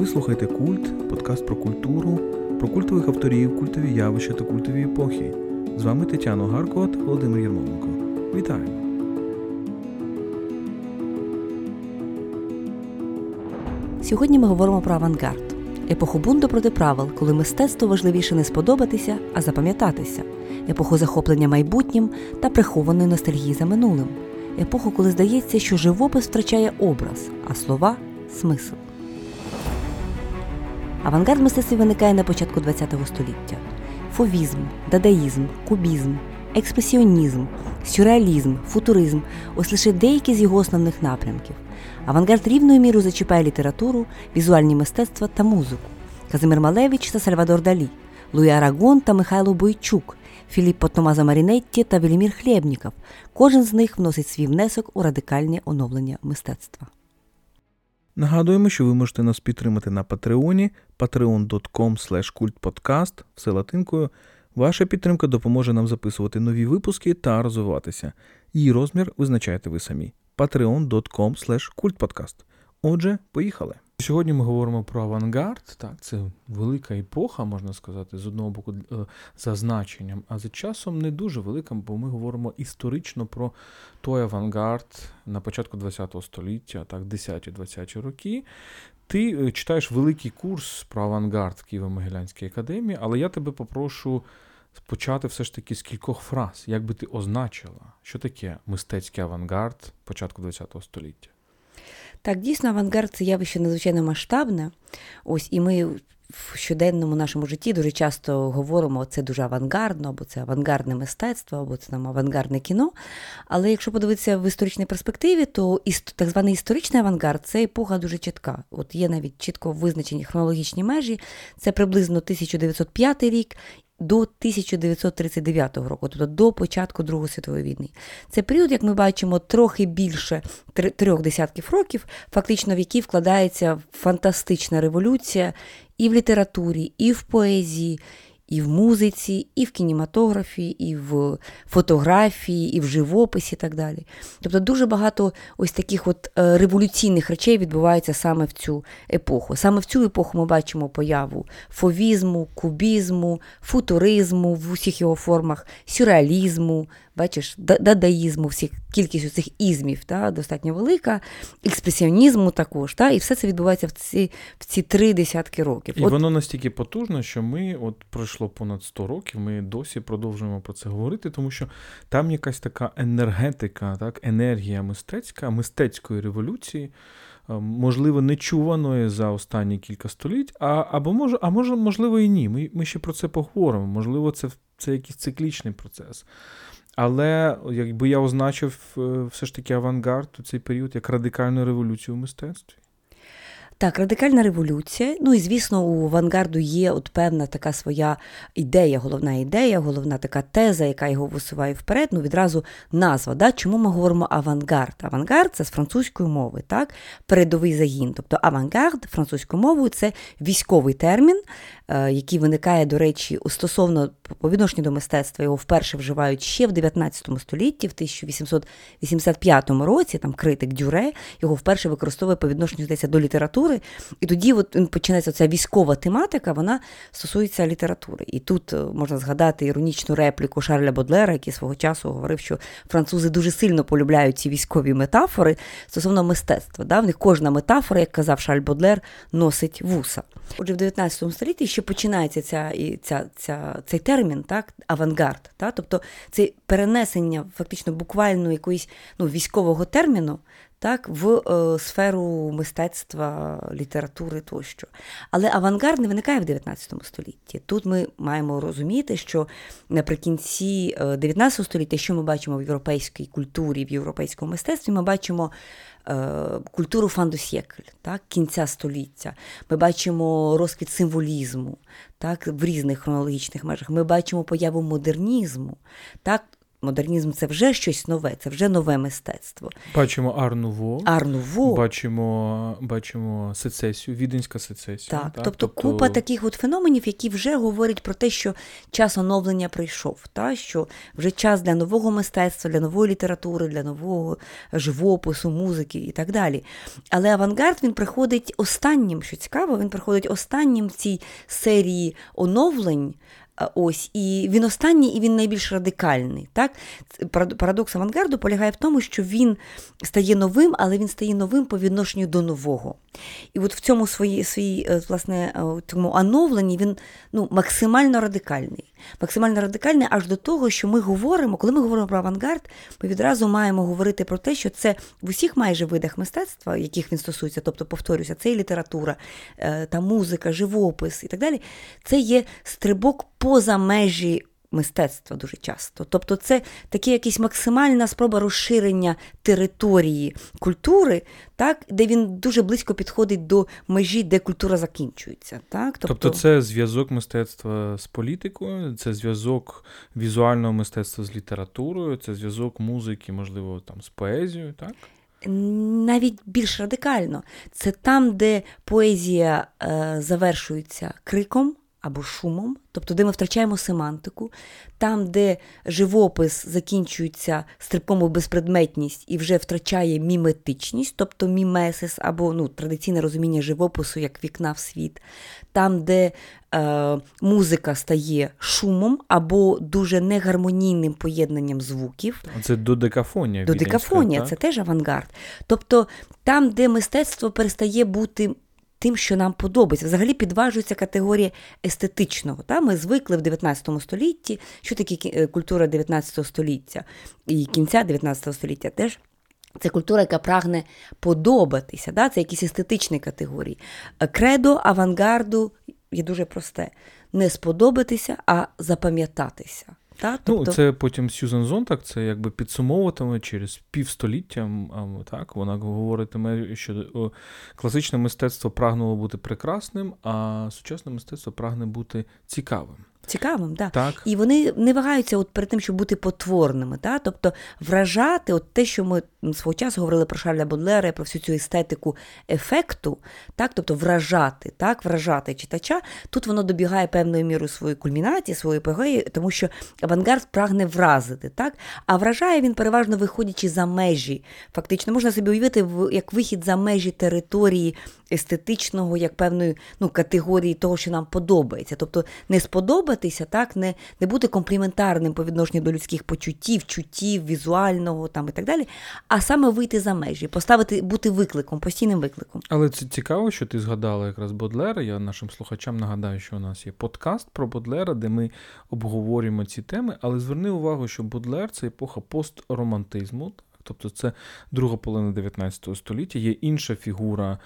Ви слухаєте Культ, подкаст про культуру, про культових авторів, культові явища та культові епохи. З вами Тетяна Гаркова та Володимир Єрмоленко. Вітаємо! Сьогодні ми говоримо про авангард, епоху бунту проти правил, коли мистецтво важливіше не сподобатися, а запам'ятатися, епоху захоплення майбутнім та прихованої ностальгії за минулим, епоху, коли здається, що живопис втрачає образ, а слова смисл. Авангард мистецтва виникає на початку ХХ століття. Фовізм, дадаїзм, кубізм, експресіонізм, сюрреалізм, футуризм ось лише деякі з його основних напрямків. Авангард рівною мірою зачіпає літературу, візуальні мистецтва та музику. Казимир Малевич та Сальвадор Далі, Луї Арагон та Михайло Бойчук, Філіппо Томазо Марінетті та Велімір Хлєбніков. Кожен з них вносить свій внесок у радикальне оновлення мистецтва. Нагадуємо, що ви можете нас підтримати на Патреоні patreon.com kultpodcast, все латинкою. Ваша підтримка допоможе нам записувати нові випуски та розвиватися. Її розмір визначаєте ви самі. patreon.com kultpodcast. Отже, поїхали. Сьогодні ми говоримо про авангард. Так, це велика епоха, можна сказати, з одного боку е, за значенням, а за часом не дуже велика, бо ми говоримо історично про той авангард на початку ХХ століття, так, 10-20 роки. Ти е, читаєш великий курс про авангард в Києво-Могилянській академії, але я тебе попрошу почати все ж таки з кількох фраз. Як би ти означила, що таке мистецький авангард початку ХХ століття? Так, дійсно, авангард це явище надзвичайно масштабне. Ось і ми в щоденному нашому житті дуже часто говоримо, це дуже авангардно, або це авангардне мистецтво, або це там авангардне кіно. Але якщо подивитися в історичній перспективі, то так званий історичний авангард це епоха дуже чітка. От є навіть чітко визначені хронологічні межі. Це приблизно 1905 рік до 1939 року, тобто до початку Другої світової війни. Це період, як ми бачимо, трохи більше трьох десятків років, фактично в який вкладається фантастична революція і в літературі, і в поезії, і в музиці, і в кінематографії, і в фотографії, і в живописі, і так далі. Тобто дуже багато ось таких от е, революційних речей відбувається саме в цю епоху. Саме в цю епоху ми бачимо появу фовізму, кубізму, футуризму в усіх його формах, сюрреалізму, бачиш, дадаїзму, всіх кількість цих ізмів та, достатньо велика, експресіонізму також. Та, І все це відбувається в ці в ці три десятки років. І от... воно настільки потужно, що ми, от пройшло понад 100 років, ми досі продовжуємо про це говорити, тому що там якась така енергетика, так, енергія мистецька, мистецької революції. Е, можливо, нечуваної за останні кілька століть, а або може, а може, можливо, і ні. Ми ми ще про це поговоримо. Можливо, це це якийсь циклічний процес. Але якби я означив е, все ж таки авангард у цей період як радикальну революцію в мистецтві. Так, радикальна революція. Ну і звісно, у авангарду є от певна така своя ідея, головна ідея, головна така теза, яка його висуває вперед. Ну відразу назва. Да? Чому ми говоримо авангард? Авангард це з французької мови, так? передовий загін. Тобто авангард французькою мовою це військовий термін, Е, який виникає, до речі, стосовно по відношенню до мистецтва, його вперше вживають ще в 19 столітті, в 1885 році, там критик Дюре його вперше використовує по відношенню здається, до літератури. І тоді от починається ця військова тематика, вона стосується літератури. І тут е, можна згадати іронічну репліку Шарля Бодлера, який свого часу говорив, що французи дуже сильно полюбляють ці військові метафори стосовно мистецтва. Да? В них кожна метафора, як казав Шарль Бодлер, носить вуса. Отже, в 19 столітті ще починається ця, ця, ця, цей термін, так, авангард. Так? Тобто це перенесення фактично буквально якоїсь ну, військового терміну так, в е, сферу мистецтва, літератури тощо. Але авангард не виникає в 19 столітті. Тут ми маємо розуміти, що наприкінці 19 е, століття, що ми бачимо в європейській культурі, в європейському мистецтві, ми бачимо Е, культуру фандосєкль, так, кінця століття. Ми бачимо розквіт символізму так, в різних хронологічних межах. Ми бачимо появу модернізму. так, Модернізм це вже щось нове, це вже нове мистецтво. Бачимо Арнуво, Арнуво. бачимо бачимо сецесію, віденська сецесія. Так, так? Тобто, тобто купа таких от феноменів, які вже говорять про те, що час оновлення прийшов, та? що вже час для нового мистецтва, для нової літератури, для нового живопису, музики і так далі. Але авангард він приходить останнім, що цікаво, він приходить останнім в цій серії оновлень. Ось, І він останній, і він найбільш радикальний. Так? Парадокс авангарду полягає в тому, що він стає новим, але він стає новим по відношенню до нового. І от в цьому своїй свої, е, власне, е, цьому оновленні він ну, максимально радикальний. Максимально радикальне аж до того, що ми говоримо, коли ми говоримо про авангард, ми відразу маємо говорити про те, що це в усіх майже видах мистецтва, яких він стосується, тобто, повторюся, це і література, е, та музика, живопис і так далі. Це є стрибок поза межі мистецтва дуже часто. Тобто, це такі якісь максимальна спроба розширення території культури, так, де він дуже близько підходить до межі, де культура закінчується. Так? Тобто, тобто це зв'язок мистецтва з політикою, це зв'язок візуального мистецтва з літературою, це зв'язок музики, можливо, там з поезією, так? Навіть більш радикально, це там, де поезія е, завершується криком, або шумом, тобто де ми втрачаємо семантику, там, де живопис закінчується стрибком у безпредметність і вже втрачає міметичність, тобто мімесис, або ну, традиційне розуміння живопису як вікна в світ, там, де е, музика стає шумом або дуже негармонійним поєднанням звуків. Це додекафонія. Додекафонія, це теж авангард. Тобто там, де мистецтво перестає бути тим, що нам подобається. Взагалі підважується категорія естетичного. Та? Ми звикли в 19 столітті, що таке е, культура 19 століття і кінця 19 століття теж. Це культура, яка прагне подобатися, да? це якісь естетичні категорії. Кредо авангарду є дуже просте: не сподобатися, а запам'ятатися. Та? Ну, тобто... Ну, Це потім Сюзан Зонтак, це якби підсумовуватиме через півстоліття. Так, Вона говоритиме, що класичне мистецтво прагнуло бути прекрасним, а сучасне мистецтво прагне бути цікавим. Цікавим, да. так. І вони не вагаються от перед тим, щоб бути потворними. Да? Тобто вражати от те, що ми свого часу говорили про Шарля Бодлера, про всю цю естетику ефекту, так? тобто вражати, так? вражати читача, тут воно добігає певною мірою своєї кульмінації, своєї епогеї, тому що авангард прагне вразити. так? А вражає він переважно виходячи за межі. Фактично, можна собі уявити як вихід за межі території естетичного, як певної ну, категорії того, що нам подобається. Тобто не сподобатися, так, не не бути компліментарним по відношенню до людських почуттів, чуттів, візуального там і так далі, а саме вийти за межі, поставити, бути викликом, постійним викликом. Але це цікаво, що ти згадала якраз Бодлера. Я нашим слухачам нагадаю, що у нас є подкаст про Бодлера, де ми обговорюємо ці теми, але зверни увагу, що Бодлер це епоха постромантизму. Тобто це друга половина 19 століття, є інша фігура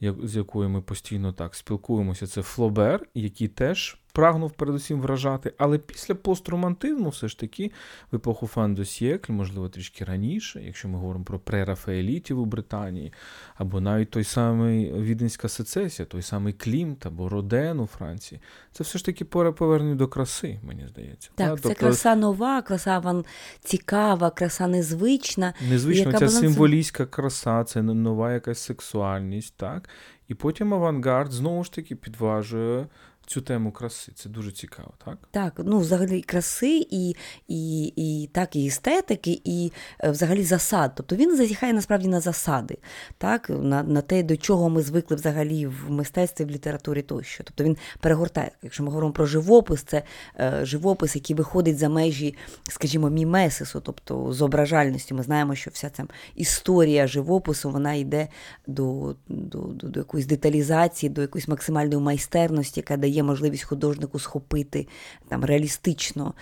з якою ми постійно так спілкуємося, це Флобер, який теж прагнув передусім вражати, але після постромантизму, все ж таки, в епоху Фандосєкль, можливо, трішки раніше, якщо ми говоримо про прерафаелітів у Британії, або навіть той самий Віденська сецесія, той самий Клімт або Роден у Франції, це все ж таки пора повернення до краси, мені здається. Так, це тобто, краса нова, краса ван цікава, краса незвична. Незвично, яка ця баланс... символістська краса, це нова якась сексуальність, так? І потім авангард знову ж таки підважує цю тему краси. Це дуже цікаво, так? Так, ну взагалі краси і і, і так, і естетики, і е, взагалі засад. Тобто він зазіхає насправді на засади, так, на на те, до чого ми звикли взагалі в мистецтві, в літературі тощо. Тобто він перегортає. Якщо ми говоримо про живопис, це е, живопис, який виходить за межі, скажімо, мімесису, тобто зображальності. Ми знаємо, що вся ця історія живопису вона йде до, до, до, до якоїсь деталізації, до якоїсь максимальної майстерності, яка дає можливість художнику схопити там реалістично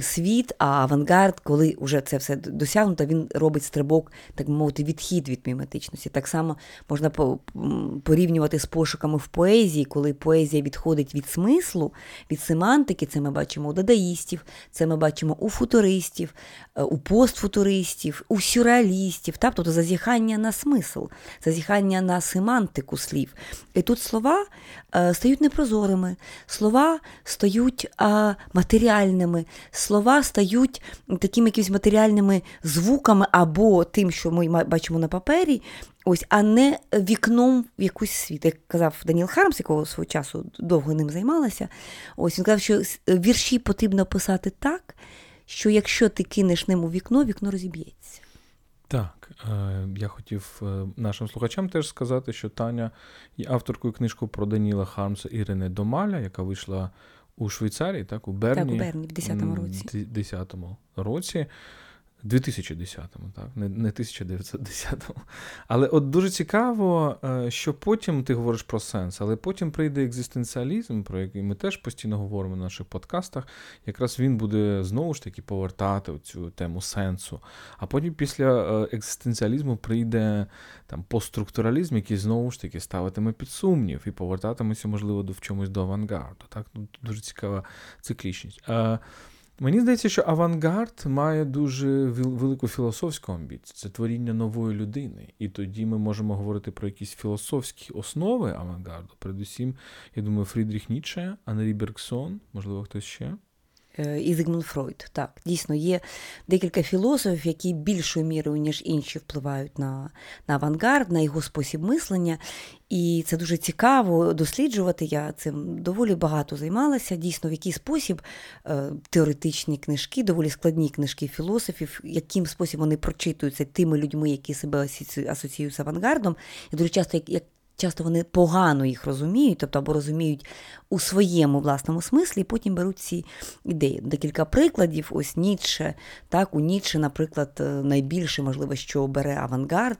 світ, а авангард, коли вже це все досягнуто, він робить стрибок, так мовити, відхід від міметичності. Так само можна порівнювати з пошуками в поезії, коли поезія відходить від смислу, від семантики. Це ми бачимо у дадаїстів, це ми бачимо у футуристів, е, у постфутуристів, у сюрреалістів, тобто зазіхання на смисл, зазіхання на семантику слів. І тут слова е, стають непрозорими, Слова стають а, матеріальними, слова стають такими якимись матеріальними звуками або тим, що ми бачимо на папері, ось, а не вікном в якийсь світ. Як казав Даніл Хармс, якого свого часу довго ним займалася. Ось він казав, що вірші потрібно писати так, що якщо ти кинеш ним у вікно, вікно розіб'ється. Так, е, я хотів е, нашим слухачам теж сказати, що Таня є авторкою книжку про Даніла Хармса Ірини Домаля, яка вийшла у Швейцарії, так, у Берні, так, у Берні в 10-му році. 10-му році. 2010-му, так, не не 1910-му. Але от дуже цікаво, е, що потім ти говориш про сенс, але потім прийде екзистенціалізм, про який ми теж постійно говоримо в наших подкастах. Якраз він буде знову ж таки повертати цю тему сенсу. А потім після е, екзистенціалізму прийде там постструктуралізм, який знову ж таки ставитиме під сумнів і повертатиметься, можливо, до в чомусь до авангарду. Так? Дуже цікава циклічність. Мені здається, що авангард має дуже велику філософську амбіцію. Це творіння нової людини. І тоді ми можемо говорити про якісь філософські основи авангарду. Передусім, я думаю, Фрідріх Ніче, Анрі Бергсон, можливо, хтось ще. Е, і Зигмунд Фройд. Так, дійсно, є декілька філософів, які більшою мірою, ніж інші, впливають на на авангард, на його спосіб мислення. І це дуже цікаво досліджувати. Я цим доволі багато займалася. Дійсно, в який спосіб е, теоретичні книжки, доволі складні книжки філософів, яким спосіб вони прочитуються тими людьми, які себе асоціюють з авангардом. І дуже часто, як часто вони погано їх розуміють, тобто або розуміють у своєму власному смислі, і потім беруть ці ідеї. Декілька прикладів, ось Ніцше, так, у Ніцше, наприклад, е, найбільше, можливо, що бере авангард.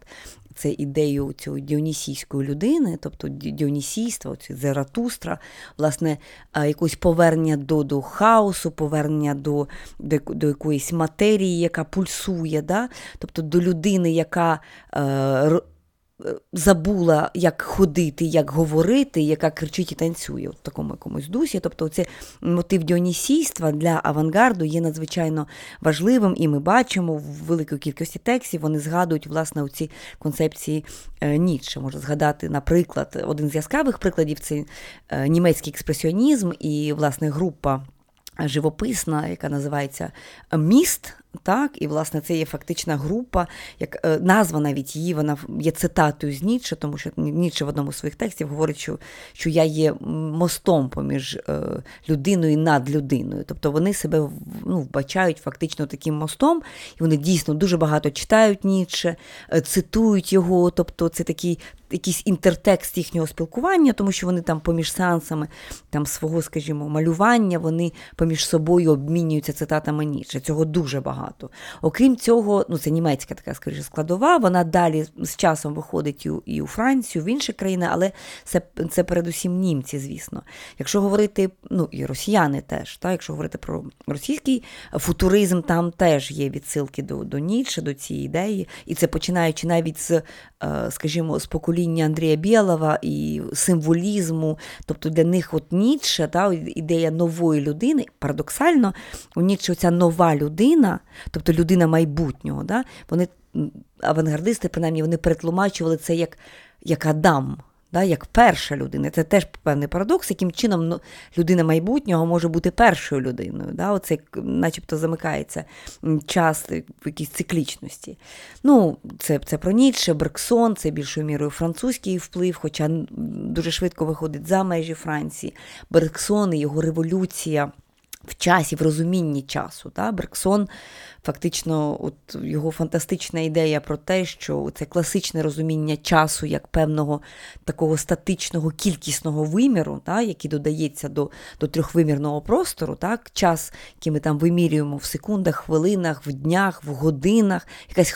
Це ідею цього діонісійської людини, тобто діонісійства, Зератустра, власне, якось повернення до до хаосу, повернення до до, до якоїсь матерії, яка пульсує, да? тобто до людини, яка е, забула, як ходити, як говорити, яка кричить і танцює в такому якомусь дусі. Тобто, це мотив діонісійства для авангарду є надзвичайно важливим, і ми бачимо в великій кількості текстів, вони згадують власне у ці концепції е, Ніцше. Можу згадати, наприклад, один з яскравих прикладів це е, німецький експресіонізм і власне група. Живописна, яка називається Міст, так, і власне це є фактична група, як е, назва навіть її, вона є цитатою з Ніцше, тому що Ніцше в одному з своїх текстів говорить, що що я є мостом поміж е, людиною і над людиною. Тобто вони себе ну, вбачають фактично таким мостом, і вони дійсно дуже багато читають Ніцше, е, цитують його. Тобто це такий якийсь інтертекст їхнього спілкування, тому що вони там поміж сеансами там свого, скажімо, малювання, вони поміж собою обмінюються цитатами Ніцше. Цього дуже багато. Окрім цього, ну це німецька така скоріше складова. Вона далі з часом виходить і у, Францію, в інші країни, але це це передусім німці, звісно. Якщо говорити, ну і росіяни теж, так, якщо говорити про російський футуризм, там теж є відсилки до до Ніцше, до цієї ідеї, і це починаючи навіть з, е, скажімо, з Андрія Білова і символізму, тобто для них от Ніцше, та, ідея нової людини, парадоксально, у Ніцше ця нова людина, тобто людина майбутнього, да, вони авангардисти, принаймні, вони перетлумачували це як, як Адам да, як перша людина. Це теж певний парадокс, яким чином ну, людина майбутнього може бути першою людиною. Да? Оце начебто замикається час в якійсь циклічності. Ну, Це це про Ніцше, Берксон, це більшою мірою французький вплив, хоча дуже швидко виходить за межі Франції. Берксон і його революція. В часі, в розумінні часу. Да? Берксон фактично, от його фантастична ідея про те, що це класичне розуміння часу як певного такого статичного кількісного виміру, так, який додається до до трьохвимірного простору, так, час, який ми там вимірюємо в секундах, хвилинах, в днях, в годинах, якась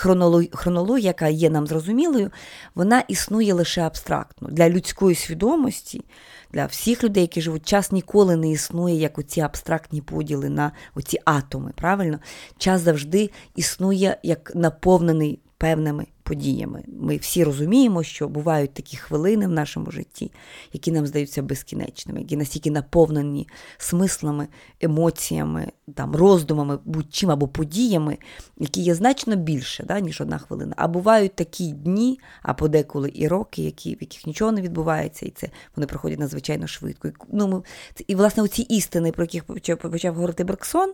хронологія, яка є нам зрозумілою, вона існує лише абстрактно для людської свідомості для всіх людей, які живуть, час ніколи не існує як оці абстрактні поділи на оці атоми. Правильно? Час завжди існує як наповнений певними подіями. Ми всі розуміємо, що бувають такі хвилини в нашому житті, які нам здаються безкінечними, які настільки наповнені смислами, емоціями, там, роздумами, будь-чим або подіями, які є значно більше, да, ніж одна хвилина. А бувають такі дні, а подеколи і роки, які, в яких нічого не відбувається, і це вони проходять надзвичайно швидко. І, ну, ми, і власне, оці істини, про почав, почав говорити Берксон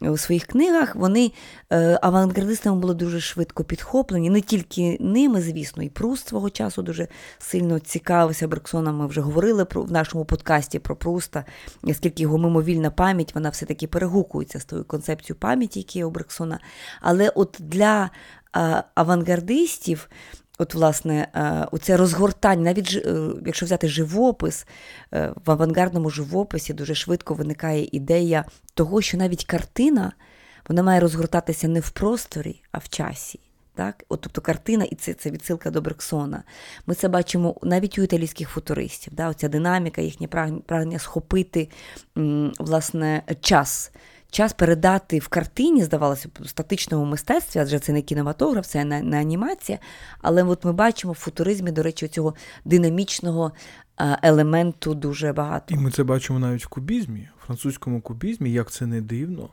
у своїх книгах, вони е, авангардистами були дуже швидко підхоплені. Не тільки ними, звісно, і Пруст свого часу дуже сильно цікавився Берксоном. Ми вже говорили про в нашому подкасті про Пруста, оскільки його мимовільна пам'ять вона все-таки перегукується з тою концепцією пам'яті, які є у Берксона. Але от для авангардистів. От, власне, е, оце розгортання, навіть е, якщо взяти живопис, е, в авангардному живописі дуже швидко виникає ідея того, що навіть картина вона має розгортатися не в просторі, а в часі. Так? От, Тобто картина, і це це відсилка до Брексона. Ми це бачимо навіть у італійських футуристів. Да? Оця динаміка, їхнє прагнення схопити власне, час час передати в картині, здавалося б, статичному мистецтві, адже це не кінематограф, це не, не анімація. Але от ми бачимо в футуризмі, до речі, цього динамічного елементу дуже багато. І ми це бачимо навіть в кубізмі, в французькому кубізмі, як це не дивно.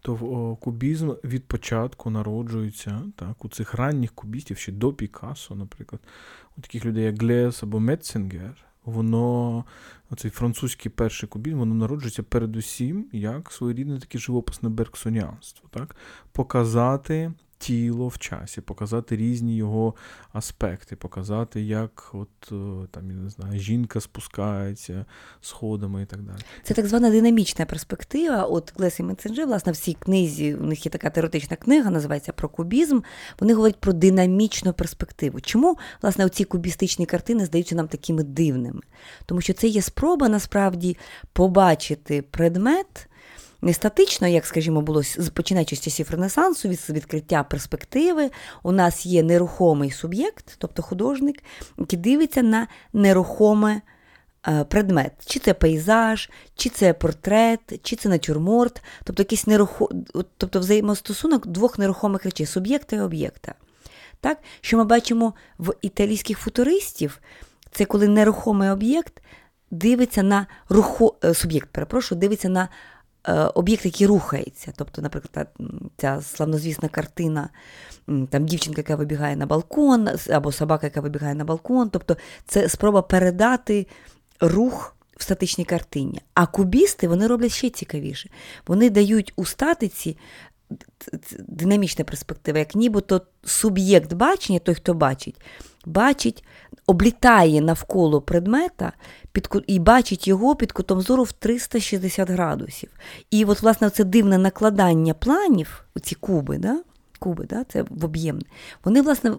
То кубізм від початку народжується так, у цих ранніх кубістів, ще до Пікассо, наприклад, у таких людей, як Глес або Метцингер, воно, оцей французький перший кубізм, воно народжується передусім як своєрідне таке живописне берксоніанство. Так? Показати тіло в часі, показати різні його аспекти, показати, як от е, там, я не знаю, жінка спускається сходами і так далі. Це так звана динамічна перспектива. От Глесі Месенджер, власне, в цій книзі, у них є така теоретична книга, називається про кубізм. Вони говорять про динамічну перспективу. Чому, власне, оці кубістичні картини здаються нам такими дивними? Тому що це є спроба насправді побачити предмет не статично, як, скажімо, було починаючи з часів Ренесансу, від відкриття перспективи, у нас є нерухомий суб'єкт, тобто художник, який дивиться на нерухоме е, предмет. Чи це пейзаж, чи це портрет, чи це натюрморт, тобто якийсь нерухо... тобто взаємостосунок двох нерухомих речей суб'єкта і об'єкта. Так? Що ми бачимо в італійських футуристів, це коли нерухомий об'єкт дивиться на рухо... Е, суб'єкт, перепрошую, дивиться на об'єкт, який рухається. Тобто, наприклад, ця славнозвісна картина, там дівчинка, яка вибігає на балкон, або собака, яка вибігає на балкон. Тобто, це спроба передати рух в статичній картині. А кубісти вони роблять ще цікавіше. Вони дають у статиці. Динамічна перспектива, як нібито суб'єкт бачення, той, хто бачить, бачить, облітає навколо предмета під, і бачить його під кутом зору в 360 градусів. І от, власне, це дивне накладання планів, ці куби, да? куби, да? це в об'ємне, вони, власне,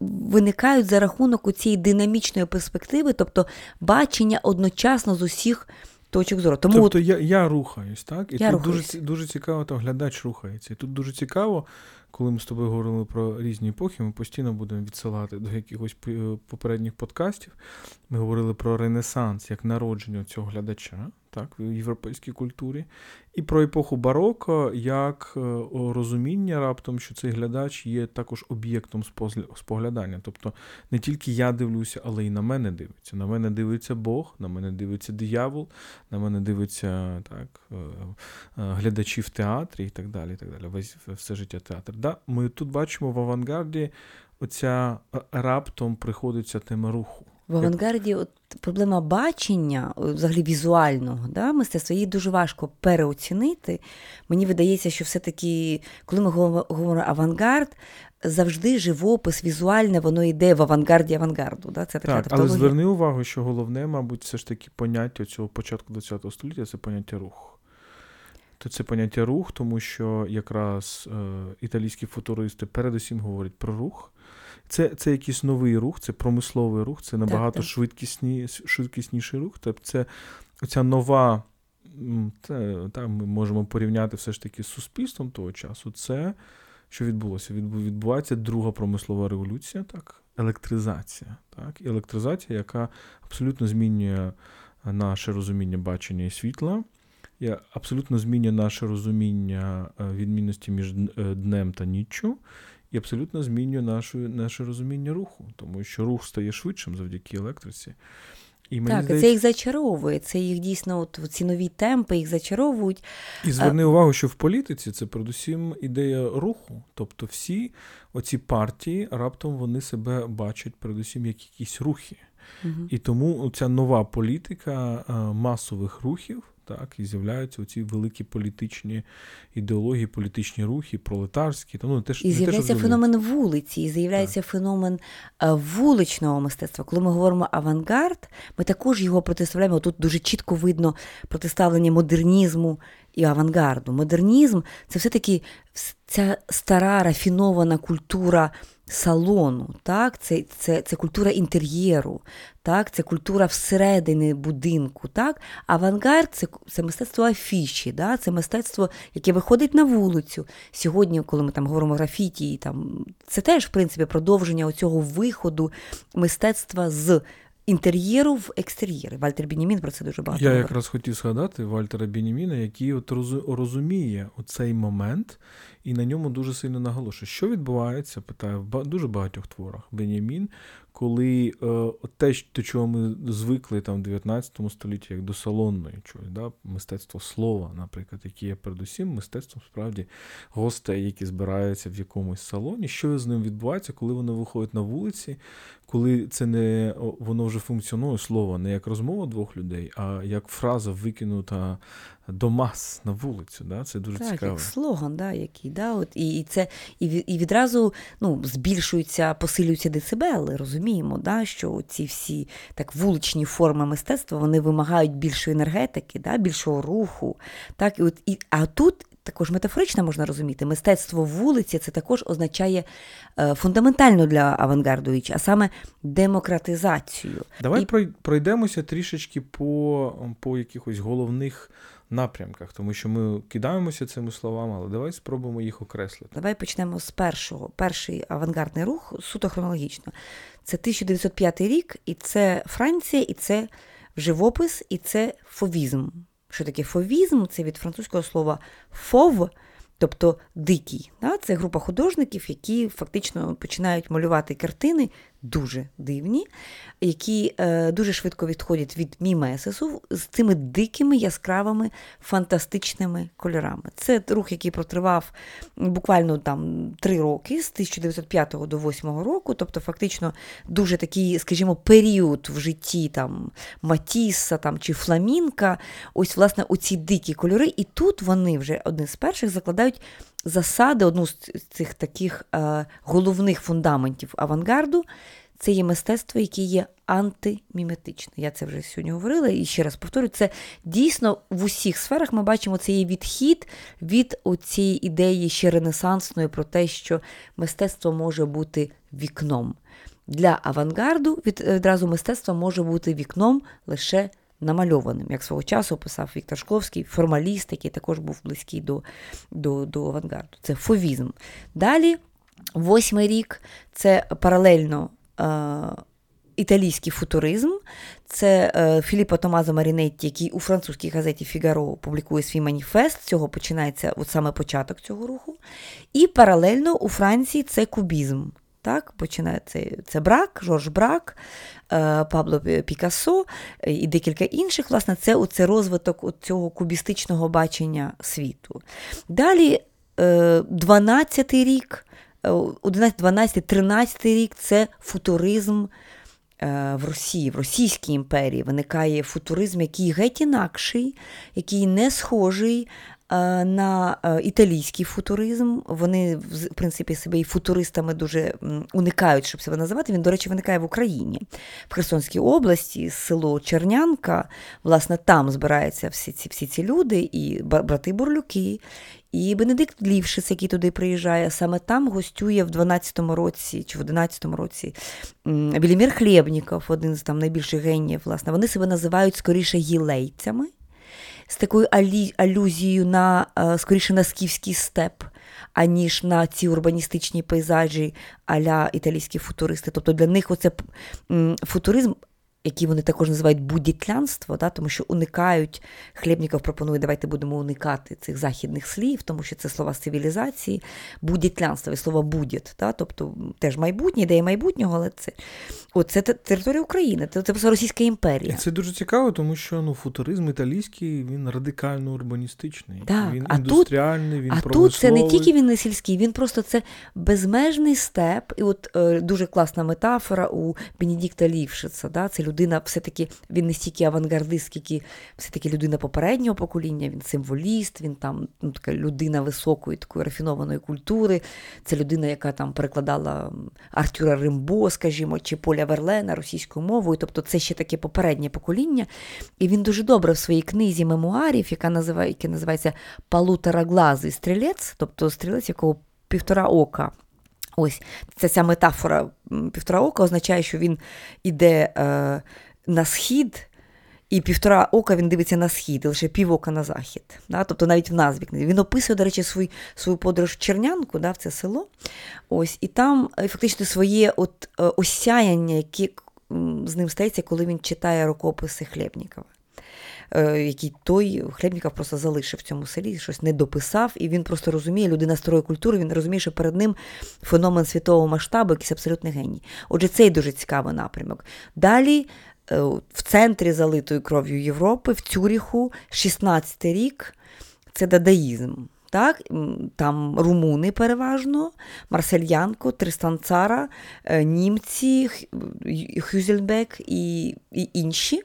виникають за рахунок цієї динамічної перспективи, тобто бачення одночасно з усіх. Точок зору. Тому Тобто от... я я рухаюсь, так? І я тут дуже дуже цікаво, то глядач рухається. І тут дуже цікаво, коли ми з тобою говорили про різні епохи, ми постійно будемо відсилати до якихось попередніх подкастів. Ми говорили про Ренесанс як народження цього глядача так, в європейській культурі, і про епоху бароко як е, розуміння раптом, що цей глядач є також об'єктом споглядання. Тобто не тільки я дивлюся, але й на мене дивиться. На мене дивиться Бог, на мене дивиться диявол, на мене дивиться так, е, е, глядачі в театрі і так далі. І так далі. Весь все життя театр. Да, Ми тут бачимо в авангарді оця раптом приходиться тема руху. В авангарді от проблема бачення, взагалі візуального да, мистецтва, її дуже важко переоцінити. Мені видається, що все-таки, коли ми говоримо авангард, завжди живопис, візуальне, воно йде в авангарді авангарду. Да? Це така Так, Але зверни увагу, що головне, мабуть, все ж таки поняття цього початку ХХ століття це поняття рух. То це поняття рух, тому що якраз е, італійські футуристи передусім говорять про рух. Це це якийсь новий рух, це промисловий рух, це набагато так, так. Швидкісні, швидкісніший рух. Тобто це ця нова, це, так, ми можемо порівняти все ж таки з суспільством того часу. Це що відбулося? Відбувається друга промислова революція, так, електризація. Так, І електризація, яка абсолютно змінює наше розуміння бачення і світла. Абсолютно змінює наше розуміння е, відмінності між е, днем та ніччю і абсолютно змінює наше, наше розуміння руху, тому що рух стає швидшим завдяки електриці. І мені так, здається... це їх зачаровує. Це їх дійсно, от ці нові темпи їх зачаровують. І зверни увагу, що в політиці це передусім ідея руху. Тобто всі оці партії раптом вони себе бачать передусім як якісь рухи. Угу. І тому ця нова політика масових рухів так, і з'являються оці великі політичні ідеології, політичні рухи, пролетарські. Та, ну, теж, І з'являється теж феномен вулиці, і з'являється так. феномен е, вуличного мистецтва. Коли ми говоримо авангард, ми також його протиставляємо. Тут дуже чітко видно протиставлення модернізму і авангарду. Модернізм це все-таки ця стара рафінована культура салону, так? це це, це культура інтер'єру, так? це культура всередини будинку. Так? Авангард це це мистецтво афіші, да? це мистецтво, яке виходить на вулицю. Сьогодні, коли ми там говоримо графіті, там, це теж в принципі продовження цього виходу мистецтва з інтер'єру в екстер'єри. Вальтер Бінімін про це дуже багато. Я говорить. якраз хотів згадати Вальтера Бініміна, який от розуміє оцей момент і на ньому дуже сильно наголошує. Що відбувається, питаю в дуже багатьох творах. Бенямін коли е, те, до чого ми звикли там в 19 столітті, як до салонної чогось, да, мистецтво слова, наприклад, яке є передусім мистецтвом справді гостей, які збираються в якомусь салоні, що з ним відбувається, коли вони виходять на вулиці, коли це не воно вже функціонує слово не як розмова двох людей, а як фраза викинута до мас на вулицю. Да? Це дуже так, цікаво. як слоган, да, який, да, от, і і, це, і, і відразу ну, збільшуються, посилюються децибели. Розуміємо, да, що ці всі так вуличні форми мистецтва вони вимагають більшої енергетики, да, більшого руху. Так, і от, і, А тут також метафорично можна розуміти, мистецтво вулиці це також означає е, фундаментально для авангарду, а саме демократизацію. Давай І... пройдемося трішечки по, по якихось головних напрямках, тому що ми кидаємося цими словами, але давай спробуємо їх окреслити. Давай почнемо з першого. Перший авангардний рух суто хронологічно. Це 1905 рік, і це Франція, і це живопис, і це фовізм. Що таке фовізм? Це від французького слова фов, тобто дикий. Це група художників, які фактично починають малювати картини дуже дивні, які е, дуже швидко відходять від мімесису з цими дикими яскравими фантастичними кольорами. Це рух, який протривав буквально там три роки, з 1905 до 2008 року, тобто фактично дуже такий, скажімо, період в житті там Матіса там, чи Фламінка. Ось, власне, оці дикі кольори, і тут вони вже одні з перших закладають засади, одну з цих таких е, головних фундаментів авангарду. Це є мистецтво, яке є антиміметичне. Я це вже сьогодні говорила і ще раз повторюю, це дійсно в усіх сферах ми бачимо цей відхід від цієї ідеї ще ренесансної про те, що мистецтво може бути вікном. Для авангарду відразу мистецтво може бути вікном лише намальованим, як свого часу писав Віктор Шкловський, формаліст, який також був близький до, до, до авангарду. Це фовізм. Далі, восьмий рік, це паралельно. Е, Італійський футуризм це е, Філіппо Томазо Марінетті, який у французькій газеті Фігаро публікує свій маніфест. Цього починається от саме початок цього руху. І паралельно у Франції це кубізм. Так, Починається це брак, Жорж Брак, е, Пабло Пікассо і декілька інших. Власне, це оце розвиток цього кубістичного бачення світу. Далі 12-й рік. 11, 12, 13 рік це футуризм е, в Росії, в Російській імперії виникає футуризм, який геть інакший, який не схожий Е, на е, італійський футуризм. Вони, в принципі, себе і футуристами дуже уникають, щоб себе називати. Він, до речі, виникає в Україні, в Херсонській області, село Чернянка. Власне, там збираються всі ці всі ці люди, і брати Бурлюки. І Бенедикт Лівшиц, який туди приїжджає, саме там гостює в 12-му році чи в 11-му році Велімір Хлєбніков, один з там найбільших геніїв. Власне, вони себе називають скоріше гілейцями з такою алюзією на е, скоріше на скіфський степ, аніж на ці урбаністичні пейзажі аля італійські футуристи. Тобто для них оце футуризм які вони також називають будітлянство, да, тому що уникають, Хлєбніков пропонує, давайте будемо уникати цих західних слів, тому що це слова з цивілізації, будітлянство, і слово будіт, да, тобто теж майбутнє, ідея майбутнього, але це О, це територія України, це, це Російська імперія. Це дуже цікаво, тому що ну, футуризм італійський, він радикально урбаністичний, так, він а індустріальний, тут, він а промисловий. тут це не тільки він не сільський, він просто це безмежний степ. І от е, дуже класна метафора у Бенедікта Лівшица. Да? Це людина, все-таки він не стільки авангардист, скільки все-таки людина попереднього покоління, він символіст, він там ну, така людина високої, такої рафінованої культури. Це людина, яка там перекладала Артюра Римбо, скажімо, чи Поля Верлена російською мовою. Тобто це ще таке попереднє покоління. І він дуже добре в своїй книзі мемуарів, яка називає, яка називається Палутараглазий стрілець, тобто стрілець, якого півтора ока. Ось ця ця метафора півтора ока означає, що він іде е, на схід, і півтора ока він дивиться на схід, і лише півока на захід. Да? Тобто навіть в назві книги. Він описує, до речі, свою свою подорож в Чернянку, да, в це село. Ось, І там е, фактично своє от, е, осяяння, яке з ним стається, коли він читає рукописи Хлєбнікова. Е, який той Хлебніков просто залишив в цьому селі, щось не дописав, і він просто розуміє, людина старої культури, він розуміє, що перед ним феномен світового масштабу, якийсь абсолютний геній. Отже, цей дуже цікавий напрямок. Далі. Е, в центрі залитої кров'ю Європи, в Цюріху, 16-й рік, це дадаїзм. Так? Там румуни переважно, Марсельянко, Тристан Цара, е, німці, Хюльзенбек і, і інші,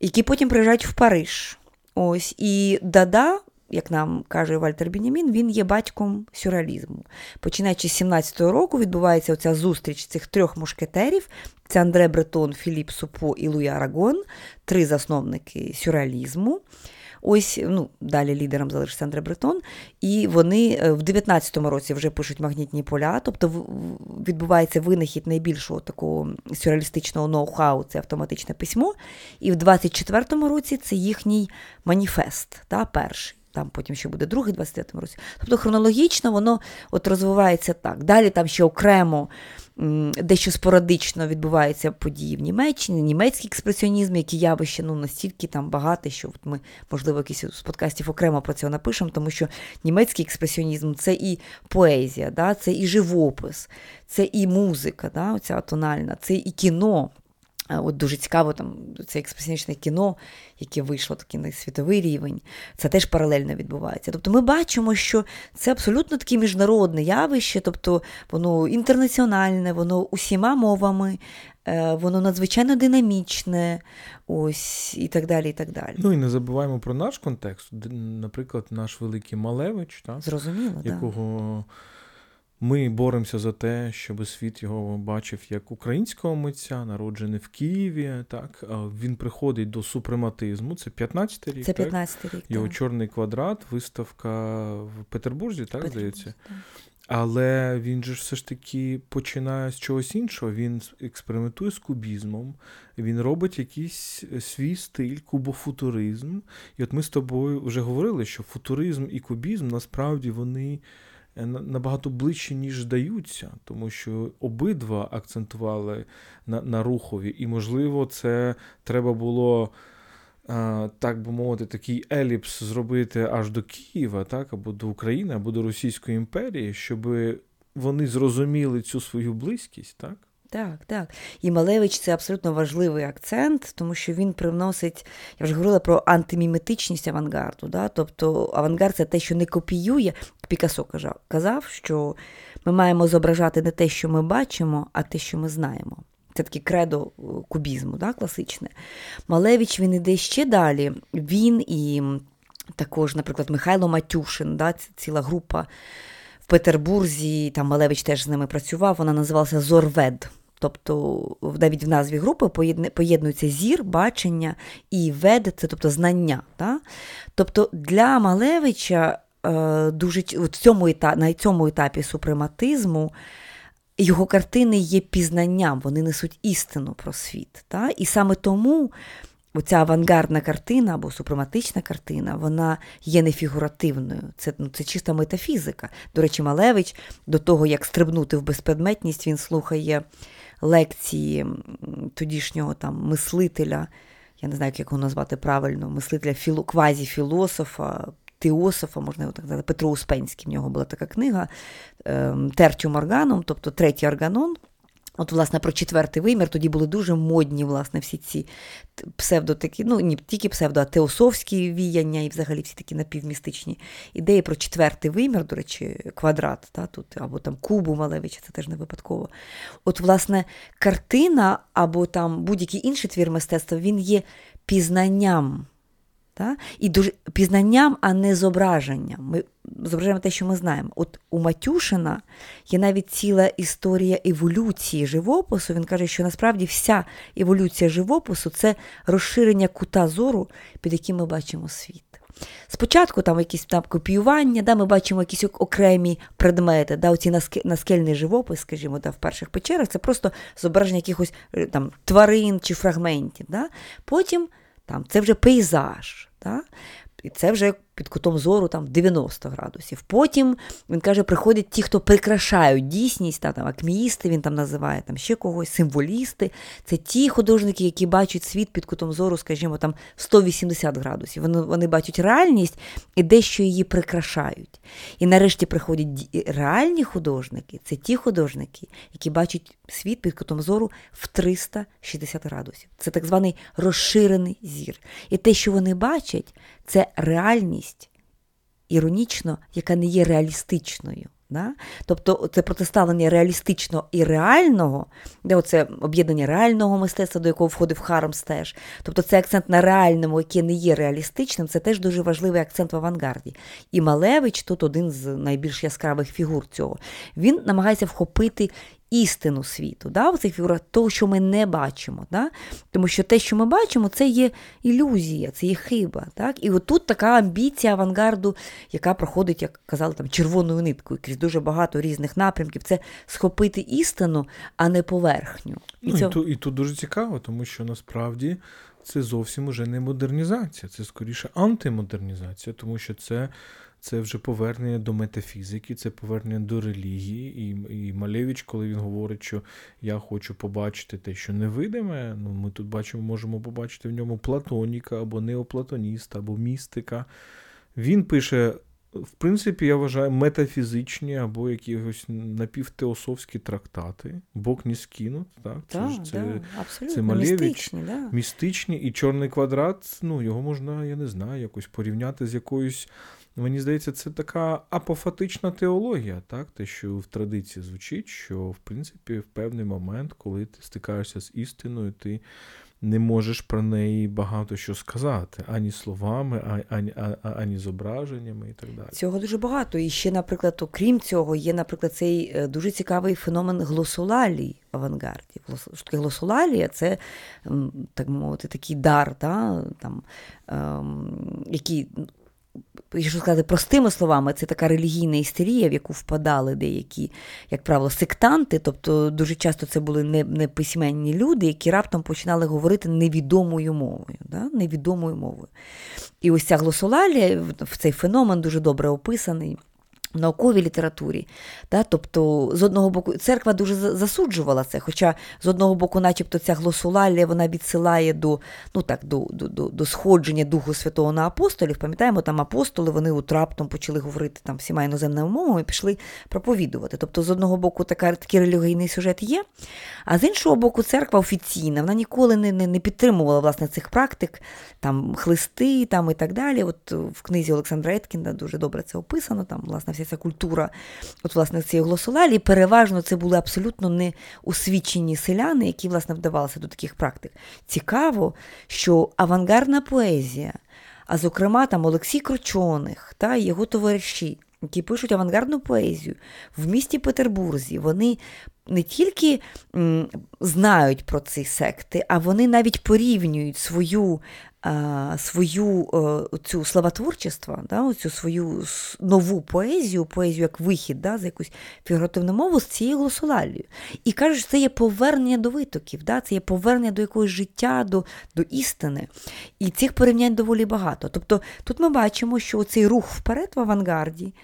які потім приїжджають в Париж. Ось, І Дада, як нам каже Вальтер Бенямін, він є батьком сюрреалізму. Починаючи з 17-го року, відбувається оця зустріч цих трьох мушкетерів: це Андре Бретон, Філіп Супо і Луї Арагон, три засновники сюрреалізму. Ось ну, далі лідером залишився Андре Бретон, і вони е, в 19-му році вже пишуть магнітні поля, тобто відбувається винахід найбільшого такого сюрреалістичного ноу-хау, це автоматичне письмо. І в 24-му році це їхній маніфест, та, перший. Там потім ще буде другий 23-му році. Тобто хронологічно воно от розвивається так. Далі там ще окремо дещо спорадично відбуваються події в Німеччині, німецький експресіонізм, які явище ну, настільки там багато, що от ми, можливо, якийсь з подкастів окремо про це напишемо, тому що німецький експресіонізм це і поезія, да, це і живопис, це і музика, да, оця тональна, це і кіно. От Дуже цікаво, там це експресіонічне кіно, яке вийшло такий на світовий рівень, це теж паралельно відбувається. Тобто ми бачимо, що це абсолютно таке міжнародне явище, тобто воно інтернаціональне, воно усіма мовами, е, воно надзвичайно динамічне, ось і так далі. і так далі. Ну і не забуваємо про наш контекст. Наприклад, наш великий Малевич, так? Зрозуміло, якого. Да. Ми боремося за те, щоб світ його бачив як українського митця, народжений в Києві. Так він приходить до супрематизму. Це 15-й рік. Це 15-й рік. Його так. чорний квадрат, виставка в Петербурзі, так Петербурзі, здається. Так. Але він же все ж таки починає з чогось іншого. Він експериментує з кубізмом, він робить якийсь свій стиль, кубофутуризм. І от ми з тобою вже говорили, що футуризм і кубізм насправді вони. Е, набагато ближче, ніж здаються, тому що обидва акцентували на на рухові, і, можливо, це треба було, так би мовити, такий еліпс зробити аж до Києва, так, або до України, або до Російської імперії, щоб вони зрозуміли цю свою близькість, так? Так, так. І Малевич це абсолютно важливий акцент, тому що він привносить, я вже говорила про антиміметичність авангарду. Да? Тобто авангард це те, що не копіює. Пікасо казав, що ми маємо зображати не те, що ми бачимо, а те, що ми знаємо. Це таке кредо е, кубізму, да, класичне. Малевич він іде ще далі. Він і також, наприклад, Михайло Матюшин, да, ціла група в Петербурзі, там Малевич теж з ними працював, вона називалася Зорвед. Тобто навіть в назві групи поєднується зір, бачення і вед, це тобто знання. Да? Тобто для Малевича е, дуже в цьому етапі, на цьому етапі супрематизму його картини є пізнанням, вони несуть істину про світ. Да? І саме тому оця авангардна картина або супрематична картина, вона є нефігуративною. Це ну, це чиста метафізика. До речі, Малевич до того, як стрибнути в безпредметність, він слухає лекції тодішнього там мислителя, я не знаю, як його назвати правильно, мислителя філо, квазі-філософа, теософа, можна його так сказати, Петро Успенський, в нього була така книга ем, Тертю Органом, тобто третій органон. От, власне, про четвертий вимір тоді були дуже модні, власне, всі ці псевдотакі, ну не тільки псевдо, а теософські віяння і взагалі всі такі напівмістичні ідеї про четвертий вимір, до речі, квадрат, та, тут, або там кубу Малевича, це теж не випадково. От, власне, картина або там будь-який інший твір мистецтва, він є пізнанням. Та? І дуже пізнанням, а не зображенням. Ми зображаємо те, що ми знаємо. От у Матюшина є навіть ціла історія еволюції живопису. Він каже, що насправді вся еволюція живопису це розширення кута зору, під яким ми бачимо світ. Спочатку там якісь там копіювання, да, ми бачимо якісь окремі предмети, да, оці наскельний живопис, скажімо, да, в перших печерах, це просто зображення якихось е, там тварин чи фрагментів. Да. Потім там, це вже пейзаж. Да? І це вже під кутом зору там 90 градусів. Потім він каже, приходять ті, хто прикрашають дійсність, та, там, акмеїсти, він там називає там ще когось, символісти. Це ті художники, які бачать світ під кутом зору, скажімо, там 180 градусів. Вони вони бачать реальність і дещо її прикрашають. І нарешті приходять реальні художники, це ті художники, які бачать світ під кутом зору в 360 градусів. Це так званий розширений зір. І те, що вони бачать, це реальність, іронічно, яка не є реалістичною. Да? Тобто це протиставлення реалістичного і реального, де оце об'єднання реального мистецтва, до якого входив Харамс теж. Тобто це акцент на реальному, яке не є реалістичним, це теж дуже важливий акцент в авангарді. І Малевич тут один з найбільш яскравих фігур цього. Він намагається вхопити істину світу, да, в цих фігурах, того, що ми не бачимо. Да? Тому що те, що ми бачимо, це є ілюзія, це є хиба. Так? І отут така амбіція авангарду, яка проходить, як казали, там, червоною ниткою, крізь дуже багато різних напрямків, це схопити істину, а не поверхню. І, ну, це... і, тут, і тут дуже цікаво, тому що насправді. Це зовсім уже не модернізація, це скоріше антимодернізація, тому що це це вже повернення до метафізики, це повернення до релігії. І і Малевич, коли він говорить, що я хочу побачити те, що невидиме, ну ми тут бачимо, можемо побачити в ньому платоніка або неоплатоніста, або містика. Він пише. В принципі, я вважаю метафізичні або якісь напівтеософські трактати. Бог не скинут. Так? Це ж це, да, це Малевич, містичні, да. містичні і чорний квадрат, ну його можна, я не знаю, якось порівняти з якоюсь Мені здається, це така апофатична теологія, так? те, що в традиції звучить, що в принципі в певний момент, коли ти стикаєшся з істиною, ти не можеш про неї багато що сказати, ані словами, ані, ані, ані зображеннями і так далі. Цього дуже багато. І ще, наприклад, окрім цього, є, наприклад, цей е, дуже цікавий феномен глосолалії в авангарді. Таке глосолалія це, так мовити, такий дар, да? там, ем, який якщо сказати простими словами, це така релігійна істерія, в яку впадали деякі, як правило, сектанти. Тобто дуже часто це були не, письменні люди, які раптом починали говорити невідомою мовою. Да? Невідомою мовою. І ось ця глосолалія, в цей феномен дуже добре описаний науковій літературі. Да? Тобто, з одного боку, церква дуже засуджувала це, хоча з одного боку, начебто, ця глосулалія вона відсилає до ну так, до, до, до, до сходження Духу Святого на апостолів. Пам'ятаємо, там апостоли вони от раптом почали говорити там всіма іноземними мовами і пішли проповідувати. Тобто, з одного боку, така, такий релігійний сюжет є, а з іншого боку, церква офіційна, вона ніколи не не, не підтримувала власне цих практик, там хлисти там, і так далі. От В книзі Олександра Еткінда дуже добре це описано. там, власне, вся ця культура от, власне, цієї глосолалії, переважно це були абсолютно не освічені селяни, які власне вдавалися до таких практик. Цікаво, що авангардна поезія, а зокрема там Олексій Кручоних та його товариші, які пишуть авангардну поезію в місті Петербурзі, вони не тільки знають про ці секти, а вони навіть порівнюють свою свою е, цю славотворчество, да, цю свою нову поезію, поезію як вихід да, за якусь фігуративну мову з цією глосолалією. І кажуть, що це є повернення до витоків, да, це є повернення до якогось життя, до до істини. І цих порівнянь доволі багато. Тобто тут ми бачимо, що цей рух вперед в авангарді,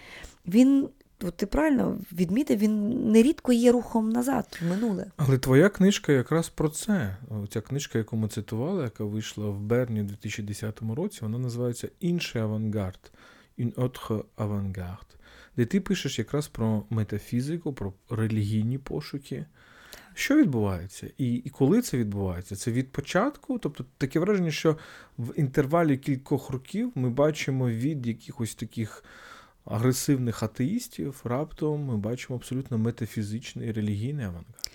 він от ти правильно відмітив, він нерідко є рухом назад, в минуле. Але твоя книжка якраз про це. Ця книжка, яку ми цитували, яка вийшла в Берні у 2010 році, вона називається Інший авангард. «Une autre авангард, де ти пишеш якраз про метафізику, про релігійні пошуки. Що відбувається? І і коли це відбувається? Це від початку? Тобто таке враження, що в інтервалі кількох років ми бачимо від якихось таких агресивних атеїстів, раптом ми бачимо абсолютно метафізичний релігійний авангард.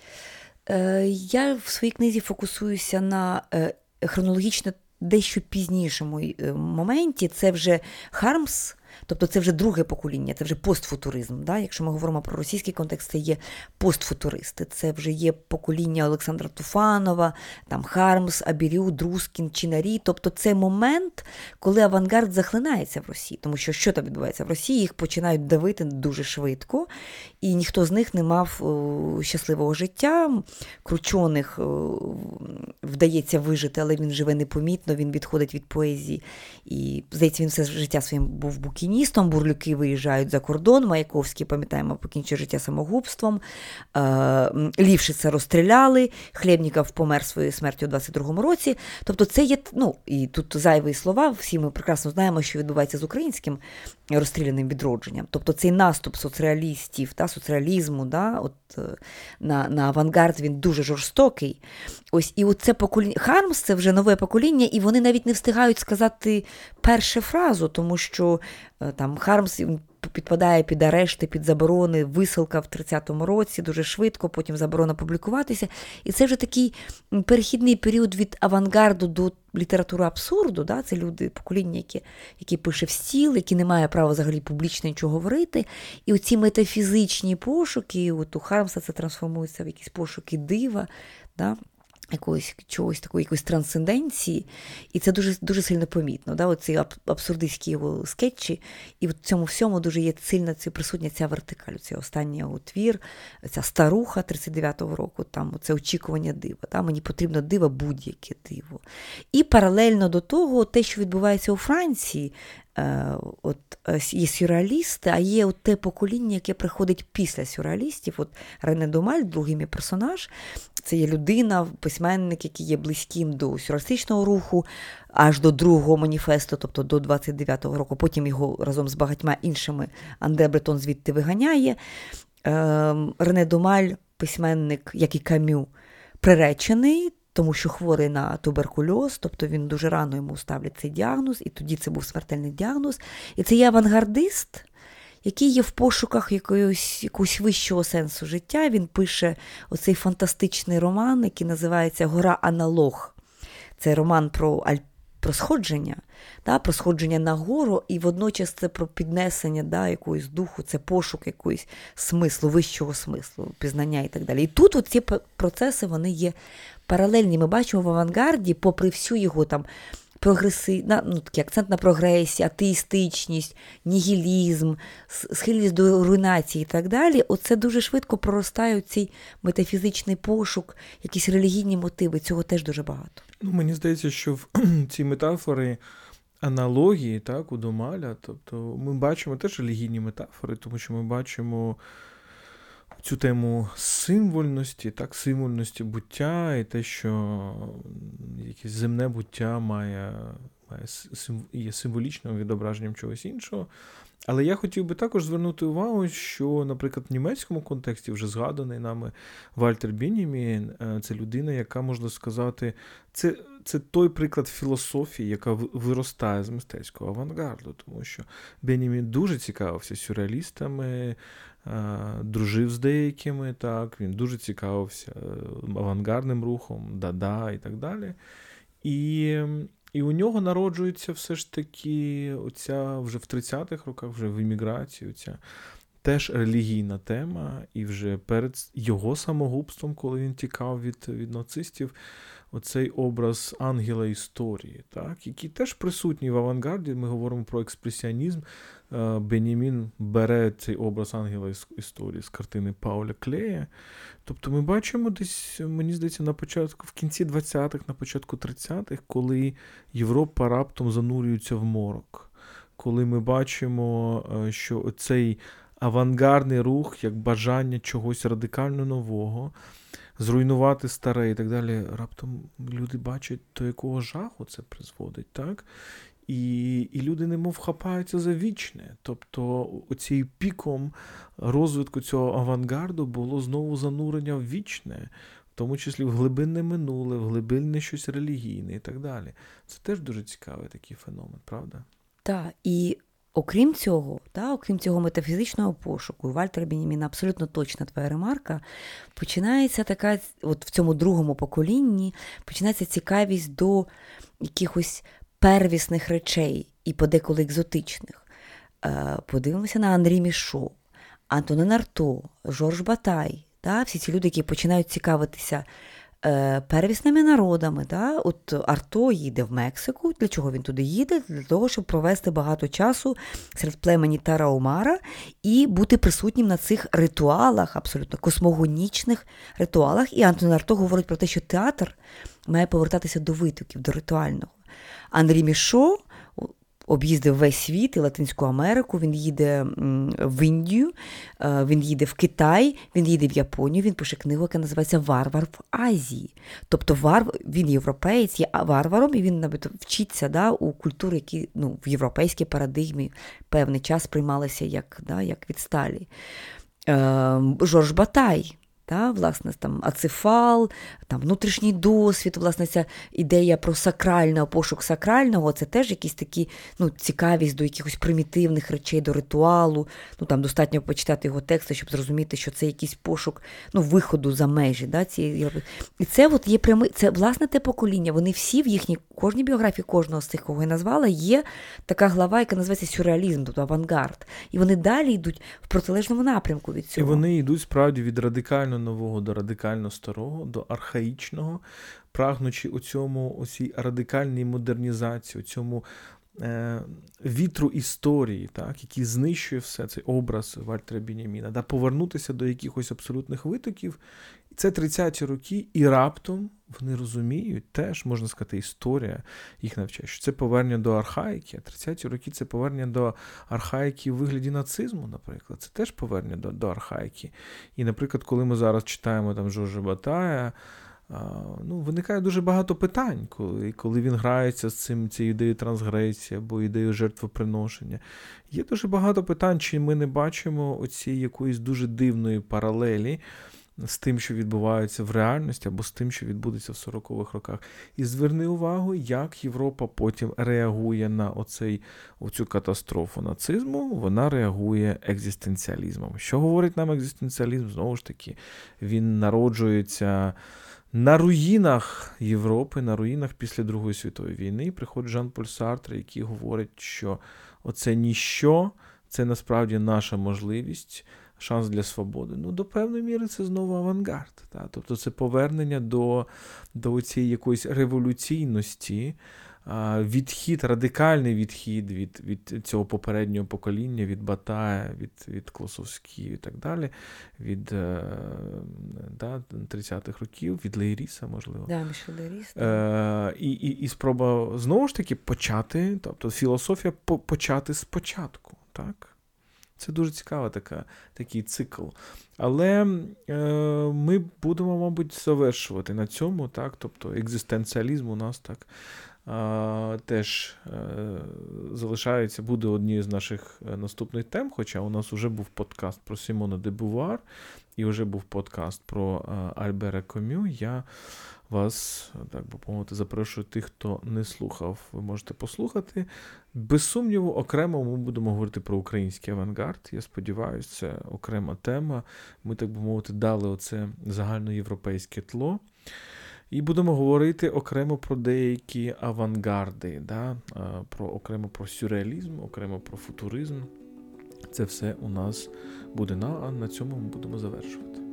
Е, Я в своїй книзі фокусуюся на е, хронологічно дещо пізнішому е, моменті. Це вже Хармс. Тобто це вже друге покоління, це вже постфутуризм. Да? Якщо ми говоримо про російський контекст, це є постфутуристи, це вже є покоління Олександра Туфанова, там Хармс, Абірю, Друскін, Чинарі. Тобто це момент, коли авангард захлинається в Росії. Тому що що там відбувається в Росії? Їх починають давити дуже швидко, і ніхто з них не мав щасливого життя. Кручоних вдається вижити, але він живе непомітно, він відходить від поезії. І, здається, він все життя своїм був букіністом. Бурлюки виїжджають за кордон. Маяковський, пам'ятаємо, покінчив життя самогубством. Лівшиця розстріляли, Хлєбніков помер своєю смертю у 22-му році. Тобто, це є, ну, і тут зайві слова, всі ми прекрасно знаємо, що відбувається з українським розстріляним відродженням. Тобто цей наступ соціалістів, та, соціалізму, да, от, на на авангард він дуже жорстокий. Ось І оце покоління Хармс це вже нове покоління, і вони навіть не встигають сказати першу фразу, тому що там Хармс підпадає під арешти, під заборони, висилка в 30-му році, дуже швидко, потім заборона публікуватися. І це вже такий перехідний період від авангарду до літератури абсурду. Да? Це люди, покоління, які які пише в стіл, які не мають права взагалі публічно нічого говорити. І оці метафізичні пошуки, от у Хармса це трансформується в якісь пошуки дива. Да? Якогось чогось такої якоїсь трансценденції, і це дуже дуже сильно помітно. Да? Оці абсурдистські його скетчі, і в цьому всьому дуже є сильна ця присутня ця вертикаль, цей останній його твір, ця старуха 39-го року, там це очікування дива. Да? Мені потрібно диво будь-яке диво. І паралельно до того, те, що відбувається у Франції, от е, Є сюрреалісти, а є от те покоління, яке приходить після сюрреалістів. От Рене Домаль, другий мій персонаж, це є людина, письменник, який є близьким до сюрреалістичного руху, аж до другого маніфесту, тобто до 29-го року. Потім його разом з багатьма іншими Анде Бретон звідти виганяє. Ем, Рене Домаль, письменник, як і камю, приречений тому що хворий на туберкульоз, тобто він дуже рано йому ставлять цей діагноз, і тоді це був смертельний діагноз. І це є авангардист, який є в пошуках якогось, якогось вищого сенсу життя. Він пише оцей фантастичний роман, який називається Гора Аналог. Це роман про про сходження, да, про сходження на гору, і водночас це про піднесення да, якогось духу, це пошук якогось смислу, вищого смислу, пізнання і так далі. І тут ці процеси вони є паралельні. Ми бачимо в авангарді, попри всю його там прогреси, ну, такий акцент на прогресі, атеїстичність, нігілізм, схильність до руйнації і так далі. Оце дуже швидко проростає цей метафізичний пошук, якісь релігійні мотиви. Цього теж дуже багато. Ну, Мені здається, що в ці метафори. Аналогії так, у Домаля, тобто ми бачимо теж релігійні метафори, тому що ми бачимо цю тему символьності, так, символьності буття і те, що якесь земне буття має, має є символічним відображенням чогось іншого. Але я хотів би також звернути увагу, що, наприклад, в німецькому контексті вже згаданий нами Вальтер Бінімін, е, це людина, яка можна сказати, це це той приклад філософії, яка виростає з мистецького авангарду, тому що Бенімін дуже цікавився сюрреалістами, дружив з деякими, так, він дуже цікавився е, авангардним рухом, дада і так далі. І і у нього народжується все ж таки оця вже в 30-х роках, вже в імміграції, оця теж релігійна тема, і вже перед його самогубством, коли він тікав від, від нацистів оцей образ ангела історії, так, який теж присутній в авангарді. Ми говоримо про експресіонізм. Е, Бенімін бере цей образ ангела історії з картини Пауля Клея. Тобто ми бачимо десь, мені здається, на початку, в кінці 20-х, на початку 30-х, коли Європа раптом занурюється в морок. Коли ми бачимо, е, що цей авангардний рух, як бажання чогось радикально нового, зруйнувати старе і так далі. Раптом люди бачать, до якого жаху це призводить, так? І і люди немов хапаються за вічне. Тобто оцій піком розвитку цього авангарду було знову занурення в вічне, в тому числі в глибинне минуле, в глибинне щось релігійне і так далі. Це теж дуже цікавий такий феномен, правда? Так, і окрім цього, та, окрім цього метафізичного пошуку, Вальтер Бенімін, абсолютно точна твоя ремарка, починається така, от в цьому другому поколінні, починається цікавість до якихось первісних речей і подеколи екзотичних. Е, подивимося на Андрій Мішо, Антонин Арто, Жорж Батай, та, всі ці люди, які починають цікавитися первісними народами. Да? От Арто їде в Мексику. Для чого він туди їде? Для того, щоб провести багато часу серед племені Тараумара і бути присутнім на цих ритуалах, абсолютно космогонічних ритуалах. І Антон Арто говорить про те, що театр має повертатися до витоків, до ритуального. Андрій Мішо об'їздив весь світ і Латинську Америку. Він їде в Індію, е, він їде в Китай, він їде в Японію. Він пише книгу, яка називається Варвар в Азії. Тобто він європеєць, є варваром, і він навіть вчиться да, у культури, які ну, в європейській парадигмі певний час приймалися як, да, як відсталі. Е, Жорж Батай. Та, власне, там ацефал, там внутрішній досвід, власне, ця ідея про сакральне, пошук сакрального це теж якісь такі ну, цікавість до якихось примітивних речей, до ритуалу. Ну, там Достатньо почитати його тексти, щоб зрозуміти, що це якийсь пошук ну, виходу за межі. Да, цієї... І це от є прямий, це власне те покоління. Вони всі в їхній кожній біографії кожного з тих, кого я назвала, є така глава, яка називається сюрреалізм, тобто авангард. І вони далі йдуть в протилежному напрямку від цього. І вони йдуть справді від радикально нового до радикально старого, до архаїчного прагнучи у цьому оцій радикальній модернізації, у цьому е, вітру історії, так, який знищує все цей образ Вальтера Біняміна, да, повернутися до якихось абсолютних витоків. Це 30-ті роки, і раптом вони розуміють, теж можна сказати, історія їх навчає, що це повернення до архаїки. А 30-ті роки це повернення до архаїки в вигляді нацизму, наприклад. Це теж повернення до до архаїки. І, наприклад, коли ми зараз читаємо там Жоржа Батая ну, Виникає дуже багато питань, коли коли він грається з цим цією ідеєю трансгресії або ідеєю жертвоприношення. Є дуже багато питань, чи ми не бачимо оцієї якоїсь дуже дивної паралелі з тим, що відбувається в реальності, або з тим, що відбудеться в 40-х роках. І зверни увагу, як Європа потім реагує на оцей, оцю катастрофу нацизму, вона реагує екзистенціалізмом. Що говорить нам екзистенціалізм? Знову ж таки, він народжується. На руїнах Європи, на руїнах після Другої світової війни приходить Жан-Поль Сартр, який говорить, що оце ніщо, це насправді наша можливість, шанс для свободи. Ну, до певної міри це знову авангард. Та? Тобто це повернення до, до цієї якоїсь революційності відхід, радикальний відхід від від цього попереднього покоління, від Батая, від від Клосовських і так далі, від е, да, 30-х років, від Лейріса, можливо. Да, Лейріс, е, і, і, і спроба знову ж таки почати, тобто філософія почати спочатку. так? Це дуже цікава така, такий цикл. Але е, ми будемо, мабуть, завершувати на цьому, так? Тобто екзистенціалізм у нас так теж е, залишається, буде однією з наших е, наступних тем. Хоча у нас вже був подкаст про Сімона де Бувар і вже був подкаст про е, Альбера Комю. Я вас, так би мовити, запрошую тих, хто не слухав, ви можете послухати. Без сумніву, окремо ми будемо говорити про український авангард. Я сподіваюся, це окрема тема. Ми, так би мовити, дали оце загальноєвропейське тло. І будемо говорити окремо про деякі авангарди, да? про окремо про сюрреалізм, окремо про футуризм. Це все у нас буде на, а на цьому ми будемо завершувати.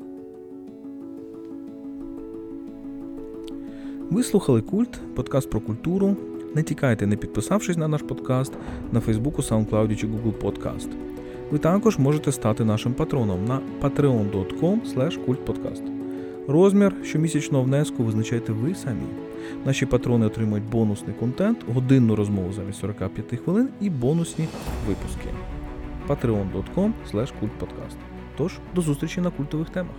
Ви слухали Культ, подкаст про культуру. Не тікайте, не підписавшись на наш подкаст на Фейсбуку, SoundCloud чи Google Podcast. Ви також можете стати нашим патроном на patreon.com kultpodcast. Розмір щомісячного внеску визначайте ви самі. Наші патрони отримують бонусний контент, годинну розмову замість 45 хвилин і бонусні випуски. patreon.com kultpodcast. Тож, до зустрічі на культових темах.